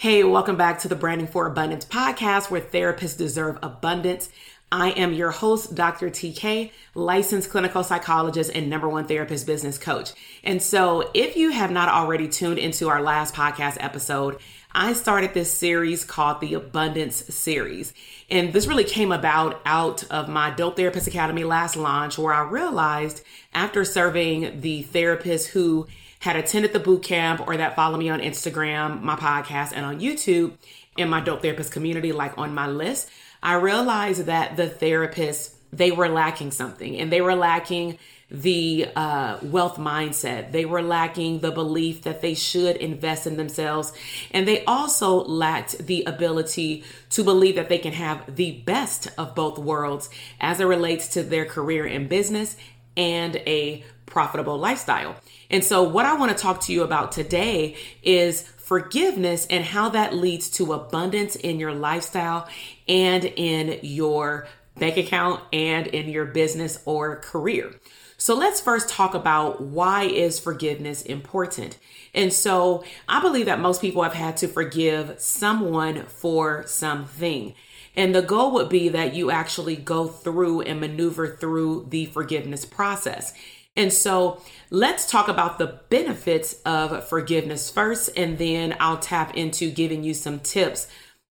Hey, welcome back to the Branding for Abundance podcast where therapists deserve abundance. I am your host, Dr. TK, licensed clinical psychologist and number one therapist business coach. And so, if you have not already tuned into our last podcast episode, I started this series called the Abundance Series. And this really came about out of my Dope Therapist Academy last launch, where I realized after serving the therapists who had attended the boot camp or that follow me on Instagram, my podcast, and on YouTube in my dope therapist community, like on my list, I realized that the therapists, they were lacking something and they were lacking the uh, wealth mindset. They were lacking the belief that they should invest in themselves. And they also lacked the ability to believe that they can have the best of both worlds as it relates to their career in business and a profitable lifestyle. And so, what I want to talk to you about today is forgiveness and how that leads to abundance in your lifestyle and in your bank account and in your business or career. So let's first talk about why is forgiveness important. And so I believe that most people have had to forgive someone for something. And the goal would be that you actually go through and maneuver through the forgiveness process. And so let's talk about the benefits of forgiveness first, and then I'll tap into giving you some tips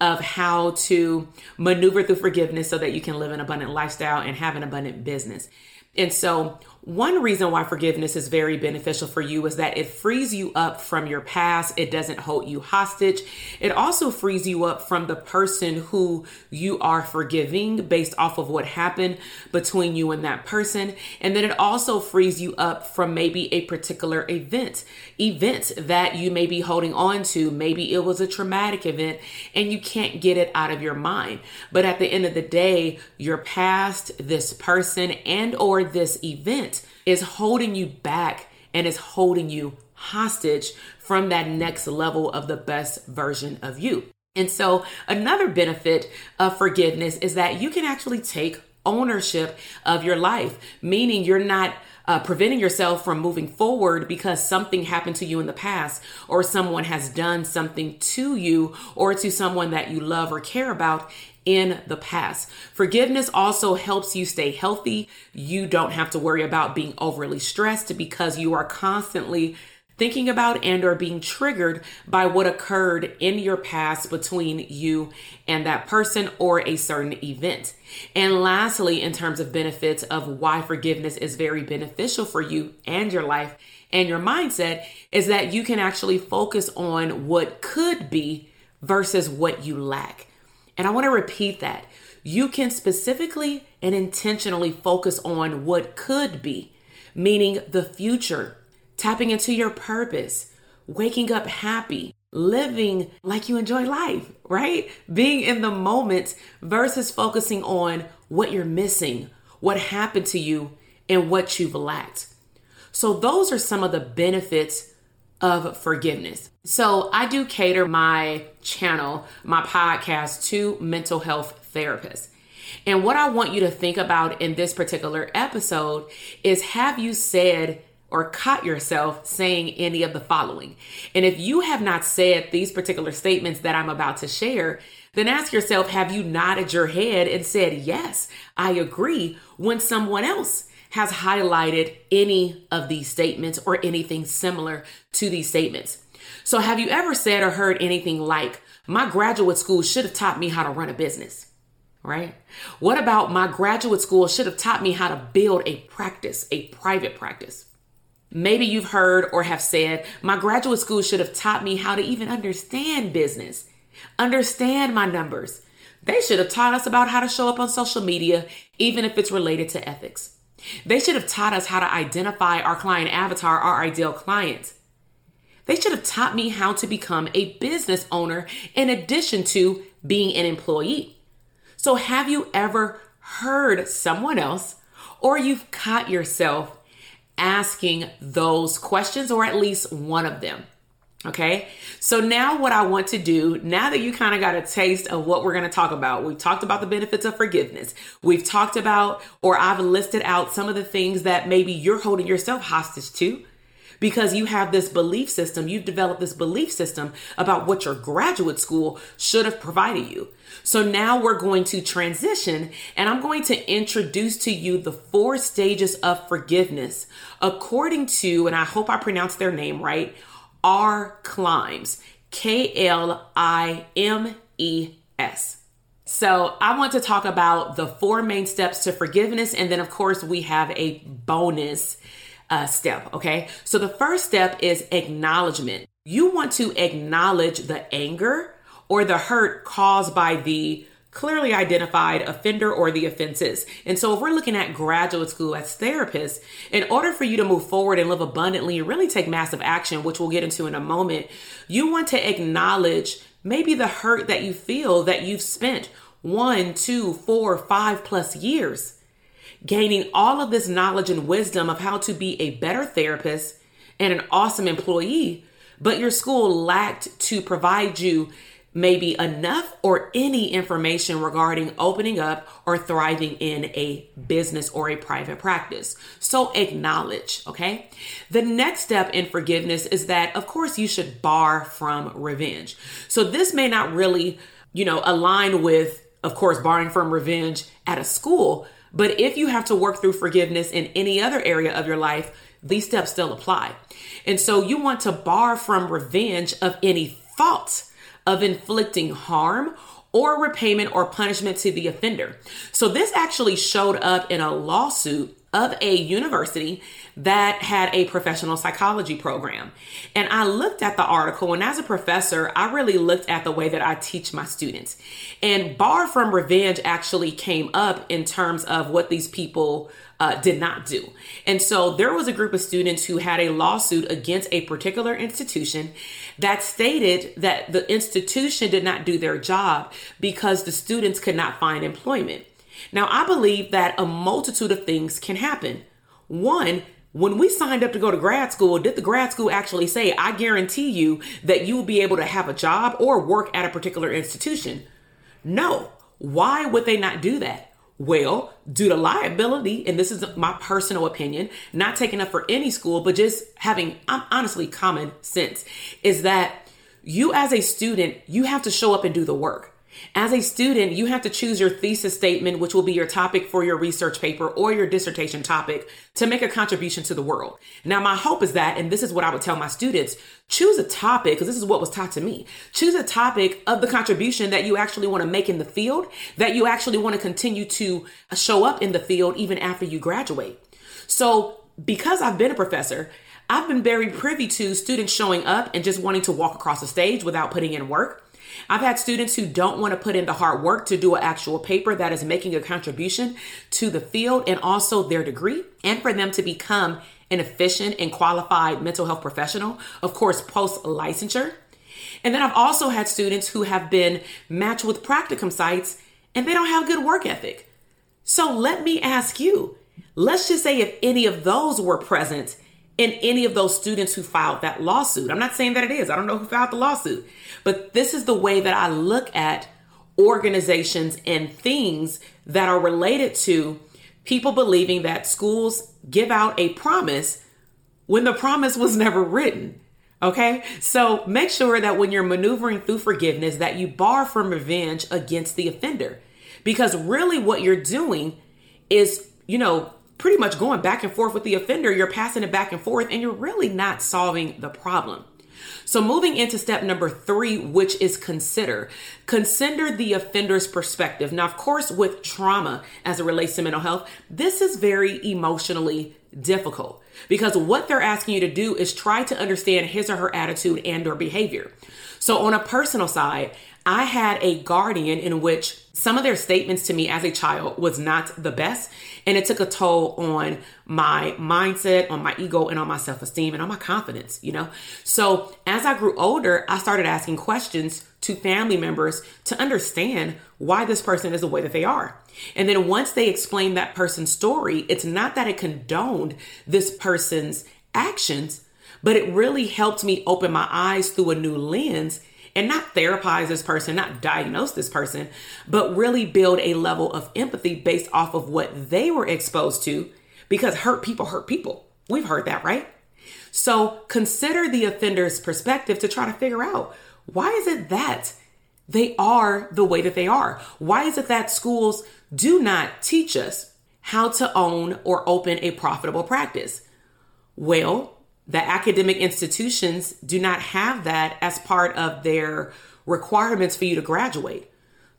of how to maneuver through forgiveness so that you can live an abundant lifestyle and have an abundant business. And so, one reason why forgiveness is very beneficial for you is that it frees you up from your past. It doesn't hold you hostage. It also frees you up from the person who you are forgiving based off of what happened between you and that person. And then it also frees you up from maybe a particular event, event that you may be holding on to. Maybe it was a traumatic event and you can't get it out of your mind. But at the end of the day, your past, this person, and or this event is holding you back and is holding you hostage from that next level of the best version of you. And so, another benefit of forgiveness is that you can actually take ownership of your life, meaning you're not uh, preventing yourself from moving forward because something happened to you in the past or someone has done something to you or to someone that you love or care about in the past. Forgiveness also helps you stay healthy. You don't have to worry about being overly stressed because you are constantly thinking about and or being triggered by what occurred in your past between you and that person or a certain event. And lastly, in terms of benefits of why forgiveness is very beneficial for you and your life and your mindset is that you can actually focus on what could be versus what you lack. And I want to repeat that. You can specifically and intentionally focus on what could be, meaning the future, tapping into your purpose, waking up happy, living like you enjoy life, right? Being in the moment versus focusing on what you're missing, what happened to you, and what you've lacked. So, those are some of the benefits of forgiveness. So I do cater my channel, my podcast to mental health therapists. And what I want you to think about in this particular episode is have you said or caught yourself saying any of the following? And if you have not said these particular statements that I'm about to share, then ask yourself have you nodded your head and said, Yes, I agree, when someone else has highlighted any of these statements or anything similar to these statements. So, have you ever said or heard anything like, My graduate school should have taught me how to run a business? Right? What about my graduate school should have taught me how to build a practice, a private practice? Maybe you've heard or have said, My graduate school should have taught me how to even understand business, understand my numbers. They should have taught us about how to show up on social media, even if it's related to ethics. They should have taught us how to identify our client avatar, our ideal client. They should have taught me how to become a business owner in addition to being an employee. So, have you ever heard someone else or you've caught yourself asking those questions or at least one of them? Okay. So now what I want to do, now that you kind of got a taste of what we're going to talk about, we've talked about the benefits of forgiveness. We've talked about, or I've listed out some of the things that maybe you're holding yourself hostage to because you have this belief system, you've developed this belief system about what your graduate school should have provided you. So now we're going to transition and I'm going to introduce to you the four stages of forgiveness according to, and I hope I pronounced their name right, R. Klimes, K L I M E S. So, I want to talk about the four main steps to forgiveness. And then, of course, we have a bonus uh, step. Okay. So, the first step is acknowledgement. You want to acknowledge the anger or the hurt caused by the clearly identified offender or the offenses. And so if we're looking at graduate school as therapists, in order for you to move forward and live abundantly and really take massive action, which we'll get into in a moment, you want to acknowledge maybe the hurt that you feel that you've spent one, two, four, five plus years gaining all of this knowledge and wisdom of how to be a better therapist and an awesome employee, but your school lacked to provide you maybe enough or any information regarding opening up or thriving in a business or a private practice. So acknowledge, okay? The next step in forgiveness is that, of course, you should bar from revenge. So this may not really, you know, align with, of course, barring from revenge at a school. But if you have to work through forgiveness in any other area of your life, these steps still apply. And so you want to bar from revenge of any thoughts of inflicting harm or repayment or punishment to the offender. So this actually showed up in a lawsuit of a university that had a professional psychology program. And I looked at the article, and as a professor, I really looked at the way that I teach my students. And bar from revenge actually came up in terms of what these people uh, did not do. And so there was a group of students who had a lawsuit against a particular institution that stated that the institution did not do their job because the students could not find employment. Now, I believe that a multitude of things can happen. One, when we signed up to go to grad school, did the grad school actually say, I guarantee you that you will be able to have a job or work at a particular institution? No. Why would they not do that? Well, due to liability, and this is my personal opinion, not taking up for any school, but just having honestly common sense, is that you as a student, you have to show up and do the work. As a student, you have to choose your thesis statement, which will be your topic for your research paper or your dissertation topic to make a contribution to the world. Now, my hope is that, and this is what I would tell my students, choose a topic, because this is what was taught to me. Choose a topic of the contribution that you actually want to make in the field, that you actually want to continue to show up in the field even after you graduate. So, because I've been a professor, I've been very privy to students showing up and just wanting to walk across the stage without putting in work. I've had students who don't want to put in the hard work to do an actual paper that is making a contribution to the field and also their degree, and for them to become an efficient and qualified mental health professional, of course, post licensure. And then I've also had students who have been matched with practicum sites and they don't have good work ethic. So let me ask you let's just say if any of those were present in any of those students who filed that lawsuit. I'm not saying that it is, I don't know who filed the lawsuit, but this is the way that I look at organizations and things that are related to people believing that schools give out a promise when the promise was never written. Okay? So make sure that when you're maneuvering through forgiveness that you bar from revenge against the offender. Because really what you're doing is, you know, pretty much going back and forth with the offender. You're passing it back and forth and you're really not solving the problem. So, moving into step number three, which is consider. Consider the offender's perspective. Now, of course, with trauma as it relates to mental health, this is very emotionally difficult because what they're asking you to do is try to understand his or her attitude and or behavior. So, on a personal side, I had a guardian in which some of their statements to me as a child was not the best. And it took a toll on my mindset, on my ego, and on my self esteem and on my confidence, you know? So as I grew older, I started asking questions to family members to understand why this person is the way that they are. And then once they explain that person's story, it's not that it condoned this person's actions, but it really helped me open my eyes through a new lens and not therapize this person, not diagnose this person, but really build a level of empathy based off of what they were exposed to because hurt people hurt people. We've heard that, right? So consider the offender's perspective to try to figure out why is it that they are the way that they are? Why is it that schools do not teach us how to own or open a profitable practice? Well, the academic institutions do not have that as part of their requirements for you to graduate.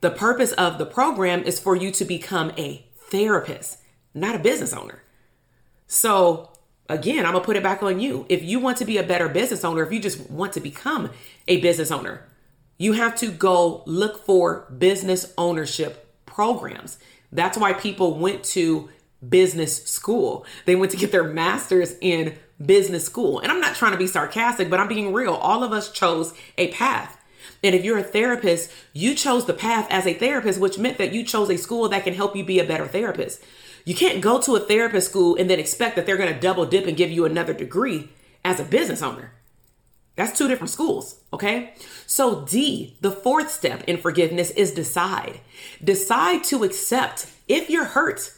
The purpose of the program is for you to become a therapist, not a business owner. So, again, I'm gonna put it back on you. If you want to be a better business owner, if you just want to become a business owner, you have to go look for business ownership programs. That's why people went to business school. They went to get their master's in business school. And I'm not trying to be sarcastic, but I'm being real. All of us chose a path. And if you're a therapist, you chose the path as a therapist, which meant that you chose a school that can help you be a better therapist. You can't go to a therapist school and then expect that they're going to double dip and give you another degree as a business owner. That's two different schools, okay? So, D, the fourth step in forgiveness is decide. Decide to accept if you're hurt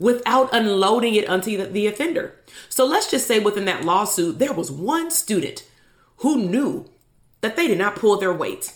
without unloading it onto the, the offender. So, let's just say within that lawsuit, there was one student who knew that they did not pull their weight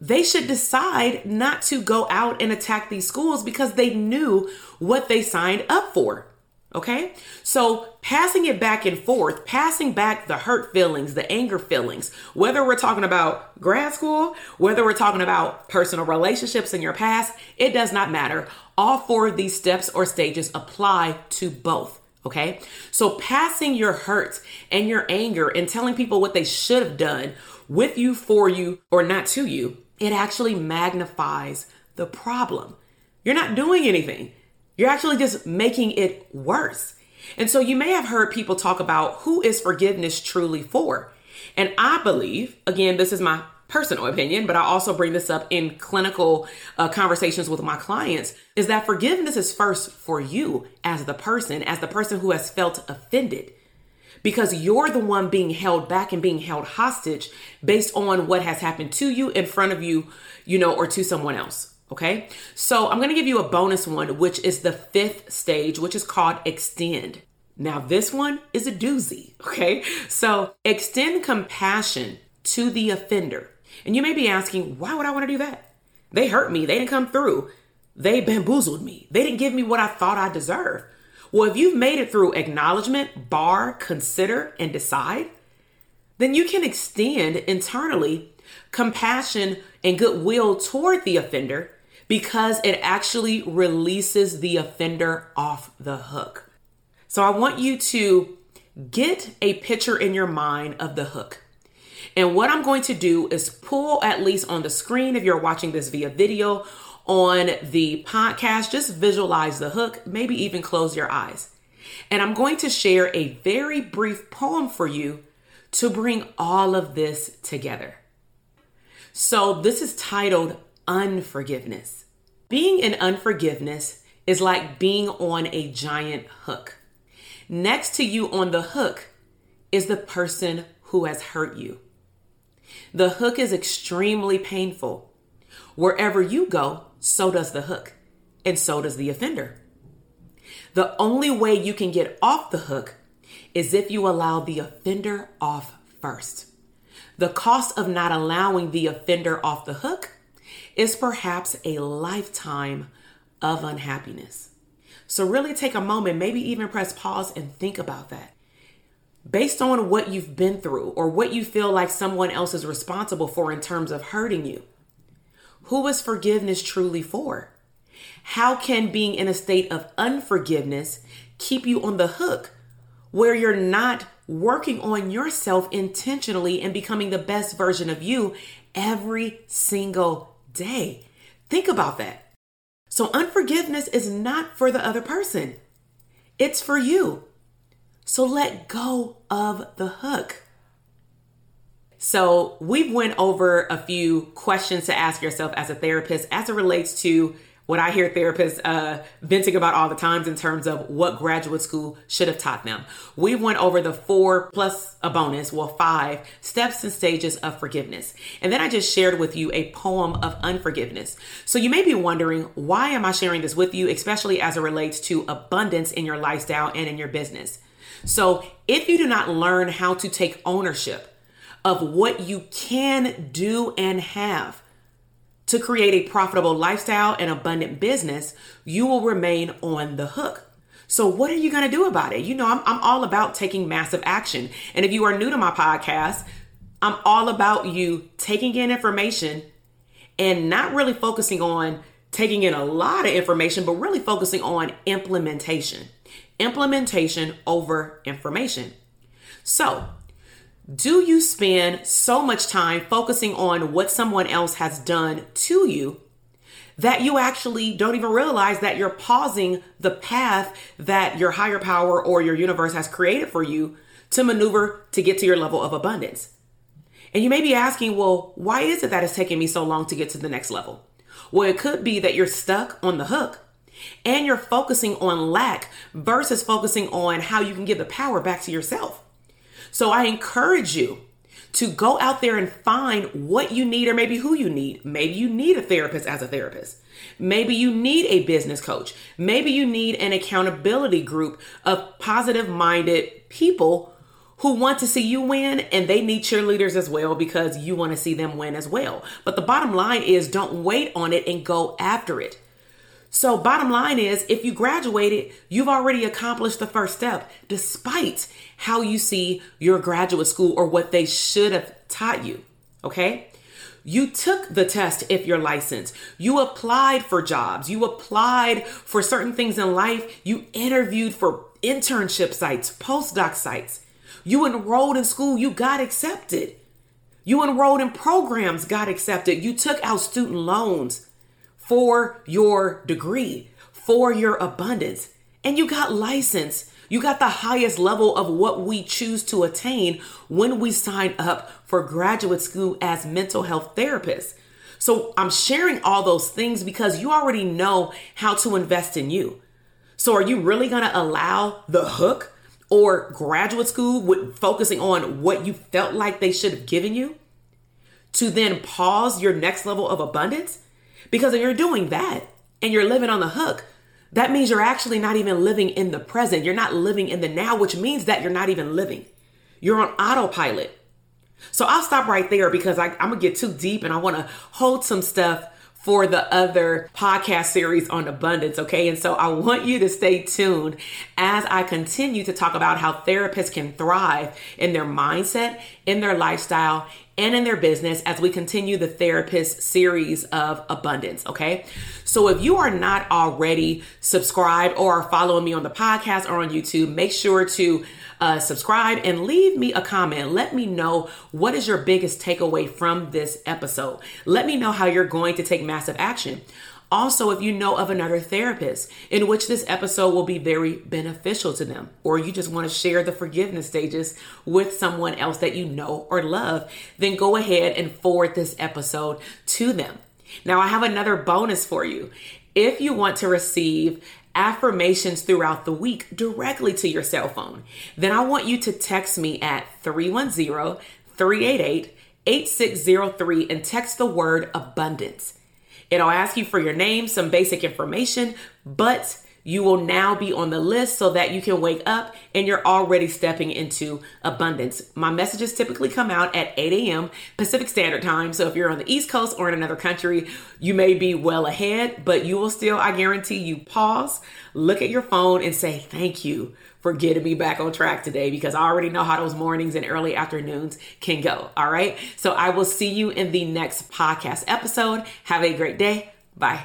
they should decide not to go out and attack these schools because they knew what they signed up for. Okay. So passing it back and forth, passing back the hurt feelings, the anger feelings, whether we're talking about grad school, whether we're talking about personal relationships in your past, it does not matter. All four of these steps or stages apply to both. Okay. So passing your hurt and your anger and telling people what they should have done with you, for you, or not to you it actually magnifies the problem. You're not doing anything. You're actually just making it worse. And so you may have heard people talk about who is forgiveness truly for. And I believe, again, this is my personal opinion, but I also bring this up in clinical uh, conversations with my clients, is that forgiveness is first for you as the person, as the person who has felt offended because you're the one being held back and being held hostage based on what has happened to you in front of you, you know, or to someone else. Okay. So I'm going to give you a bonus one, which is the fifth stage, which is called extend. Now, this one is a doozy. Okay. So extend compassion to the offender. And you may be asking, why would I want to do that? They hurt me. They didn't come through. They bamboozled me. They didn't give me what I thought I deserved. Well, if you've made it through acknowledgement, bar, consider, and decide, then you can extend internally compassion and goodwill toward the offender because it actually releases the offender off the hook. So I want you to get a picture in your mind of the hook. And what I'm going to do is pull at least on the screen if you're watching this via video on the podcast, just visualize the hook, maybe even close your eyes. And I'm going to share a very brief poem for you to bring all of this together. So, this is titled Unforgiveness. Being in unforgiveness is like being on a giant hook. Next to you on the hook is the person who has hurt you. The hook is extremely painful. Wherever you go, so does the hook, and so does the offender. The only way you can get off the hook is if you allow the offender off first. The cost of not allowing the offender off the hook is perhaps a lifetime of unhappiness. So, really take a moment, maybe even press pause and think about that. Based on what you've been through or what you feel like someone else is responsible for in terms of hurting you, who is forgiveness truly for? How can being in a state of unforgiveness keep you on the hook where you're not working on yourself intentionally and becoming the best version of you every single day? Think about that. So, unforgiveness is not for the other person, it's for you. So, let go of the hook. So we've went over a few questions to ask yourself as a therapist as it relates to what I hear therapists uh, venting about all the times in terms of what graduate school should have taught them. We went over the four plus a bonus, well, five steps and stages of forgiveness. And then I just shared with you a poem of unforgiveness. So you may be wondering, why am I sharing this with you, especially as it relates to abundance in your lifestyle and in your business? So if you do not learn how to take ownership of what you can do and have, to create a profitable lifestyle and abundant business, you will remain on the hook. So, what are you going to do about it? You know, I'm, I'm all about taking massive action. And if you are new to my podcast, I'm all about you taking in information and not really focusing on taking in a lot of information, but really focusing on implementation. Implementation over information. So, do you spend so much time focusing on what someone else has done to you that you actually don't even realize that you're pausing the path that your higher power or your universe has created for you to maneuver to get to your level of abundance? And you may be asking, well, why is it that it's taking me so long to get to the next level? Well, it could be that you're stuck on the hook and you're focusing on lack versus focusing on how you can give the power back to yourself. So I encourage you to go out there and find what you need or maybe who you need. Maybe you need a therapist as a therapist. Maybe you need a business coach. Maybe you need an accountability group of positive minded people who want to see you win and they need cheerleaders as well because you want to see them win as well. But the bottom line is don't wait on it and go after it. So, bottom line is if you graduated, you've already accomplished the first step, despite how you see your graduate school or what they should have taught you. Okay? You took the test if you're licensed. You applied for jobs. You applied for certain things in life. You interviewed for internship sites, postdoc sites. You enrolled in school. You got accepted. You enrolled in programs, got accepted. You took out student loans for your degree, for your abundance, and you got license. You got the highest level of what we choose to attain when we sign up for graduate school as mental health therapists. So I'm sharing all those things because you already know how to invest in you. So are you really going to allow the hook or graduate school with focusing on what you felt like they should have given you to then pause your next level of abundance? Because if you're doing that and you're living on the hook, that means you're actually not even living in the present. You're not living in the now, which means that you're not even living. You're on autopilot. So I'll stop right there because I, am to get too deep and I want to hold some stuff for the other podcast series on abundance. Okay. And so I want you to stay tuned as I continue to talk about how therapists can thrive in their mindset, in their lifestyle, and in their business as we continue the therapist series of abundance. Okay. So if you are not already subscribed or following me on the podcast or on YouTube, make sure to uh, subscribe and leave me a comment. Let me know what is your biggest takeaway from this episode. Let me know how you're going to take massive action. Also, if you know of another therapist in which this episode will be very beneficial to them, or you just want to share the forgiveness stages with someone else that you know or love, then go ahead and forward this episode to them. Now, I have another bonus for you. If you want to receive affirmations throughout the week directly to your cell phone, then I want you to text me at 310 388 8603 and text the word abundance. It'll ask you for your name, some basic information, but you will now be on the list so that you can wake up and you're already stepping into abundance. My messages typically come out at 8 a.m. Pacific Standard Time. So if you're on the East Coast or in another country, you may be well ahead, but you will still, I guarantee you, pause, look at your phone, and say, Thank you for getting me back on track today because I already know how those mornings and early afternoons can go. All right. So I will see you in the next podcast episode. Have a great day. Bye.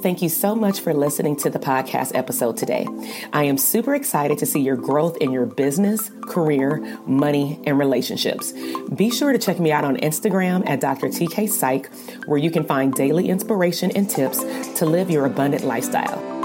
Thank you so much for listening to the podcast episode today. I am super excited to see your growth in your business, career, money, and relationships. Be sure to check me out on Instagram at Dr. TK Psych, where you can find daily inspiration and tips to live your abundant lifestyle.